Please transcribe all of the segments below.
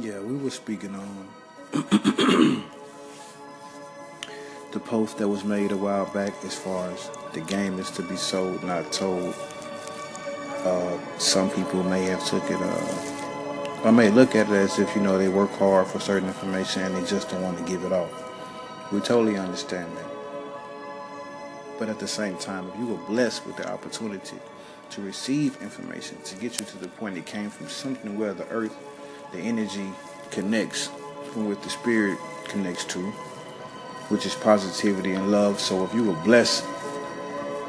Yeah, we were speaking on the post that was made a while back as far as the game is to be sold, not told. Uh, some people may have took it, uh, or may look at it as if, you know, they work hard for certain information and they just don't want to give it off. We totally understand that. But at the same time, if you were blessed with the opportunity to receive information, to get you to the point it came from something where the earth, the energy connects what the spirit connects to, which is positivity and love. So if you were blessed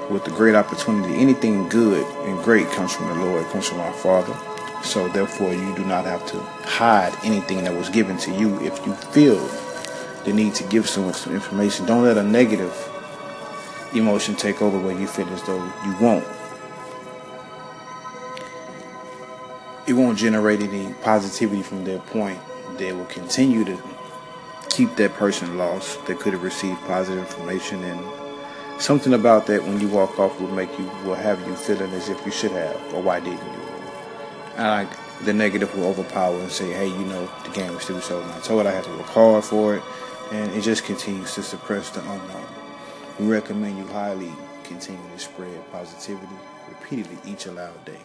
with the great opportunity, anything good and great comes from the Lord, comes from our Father. So therefore, you do not have to hide anything that was given to you. If you feel the need to give someone some information, don't let a negative emotion take over where you feel as though you won't. It won't generate any positivity from their point. They will continue to keep that person lost that could have received positive information. And something about that when you walk off will make you will have you feeling as if you should have or why didn't you? And like the negative will overpower and say hey you know the game was still so and I told I had to work hard for it and it just continues to suppress the unknown. We recommend you highly continue to spread positivity repeatedly each allowed day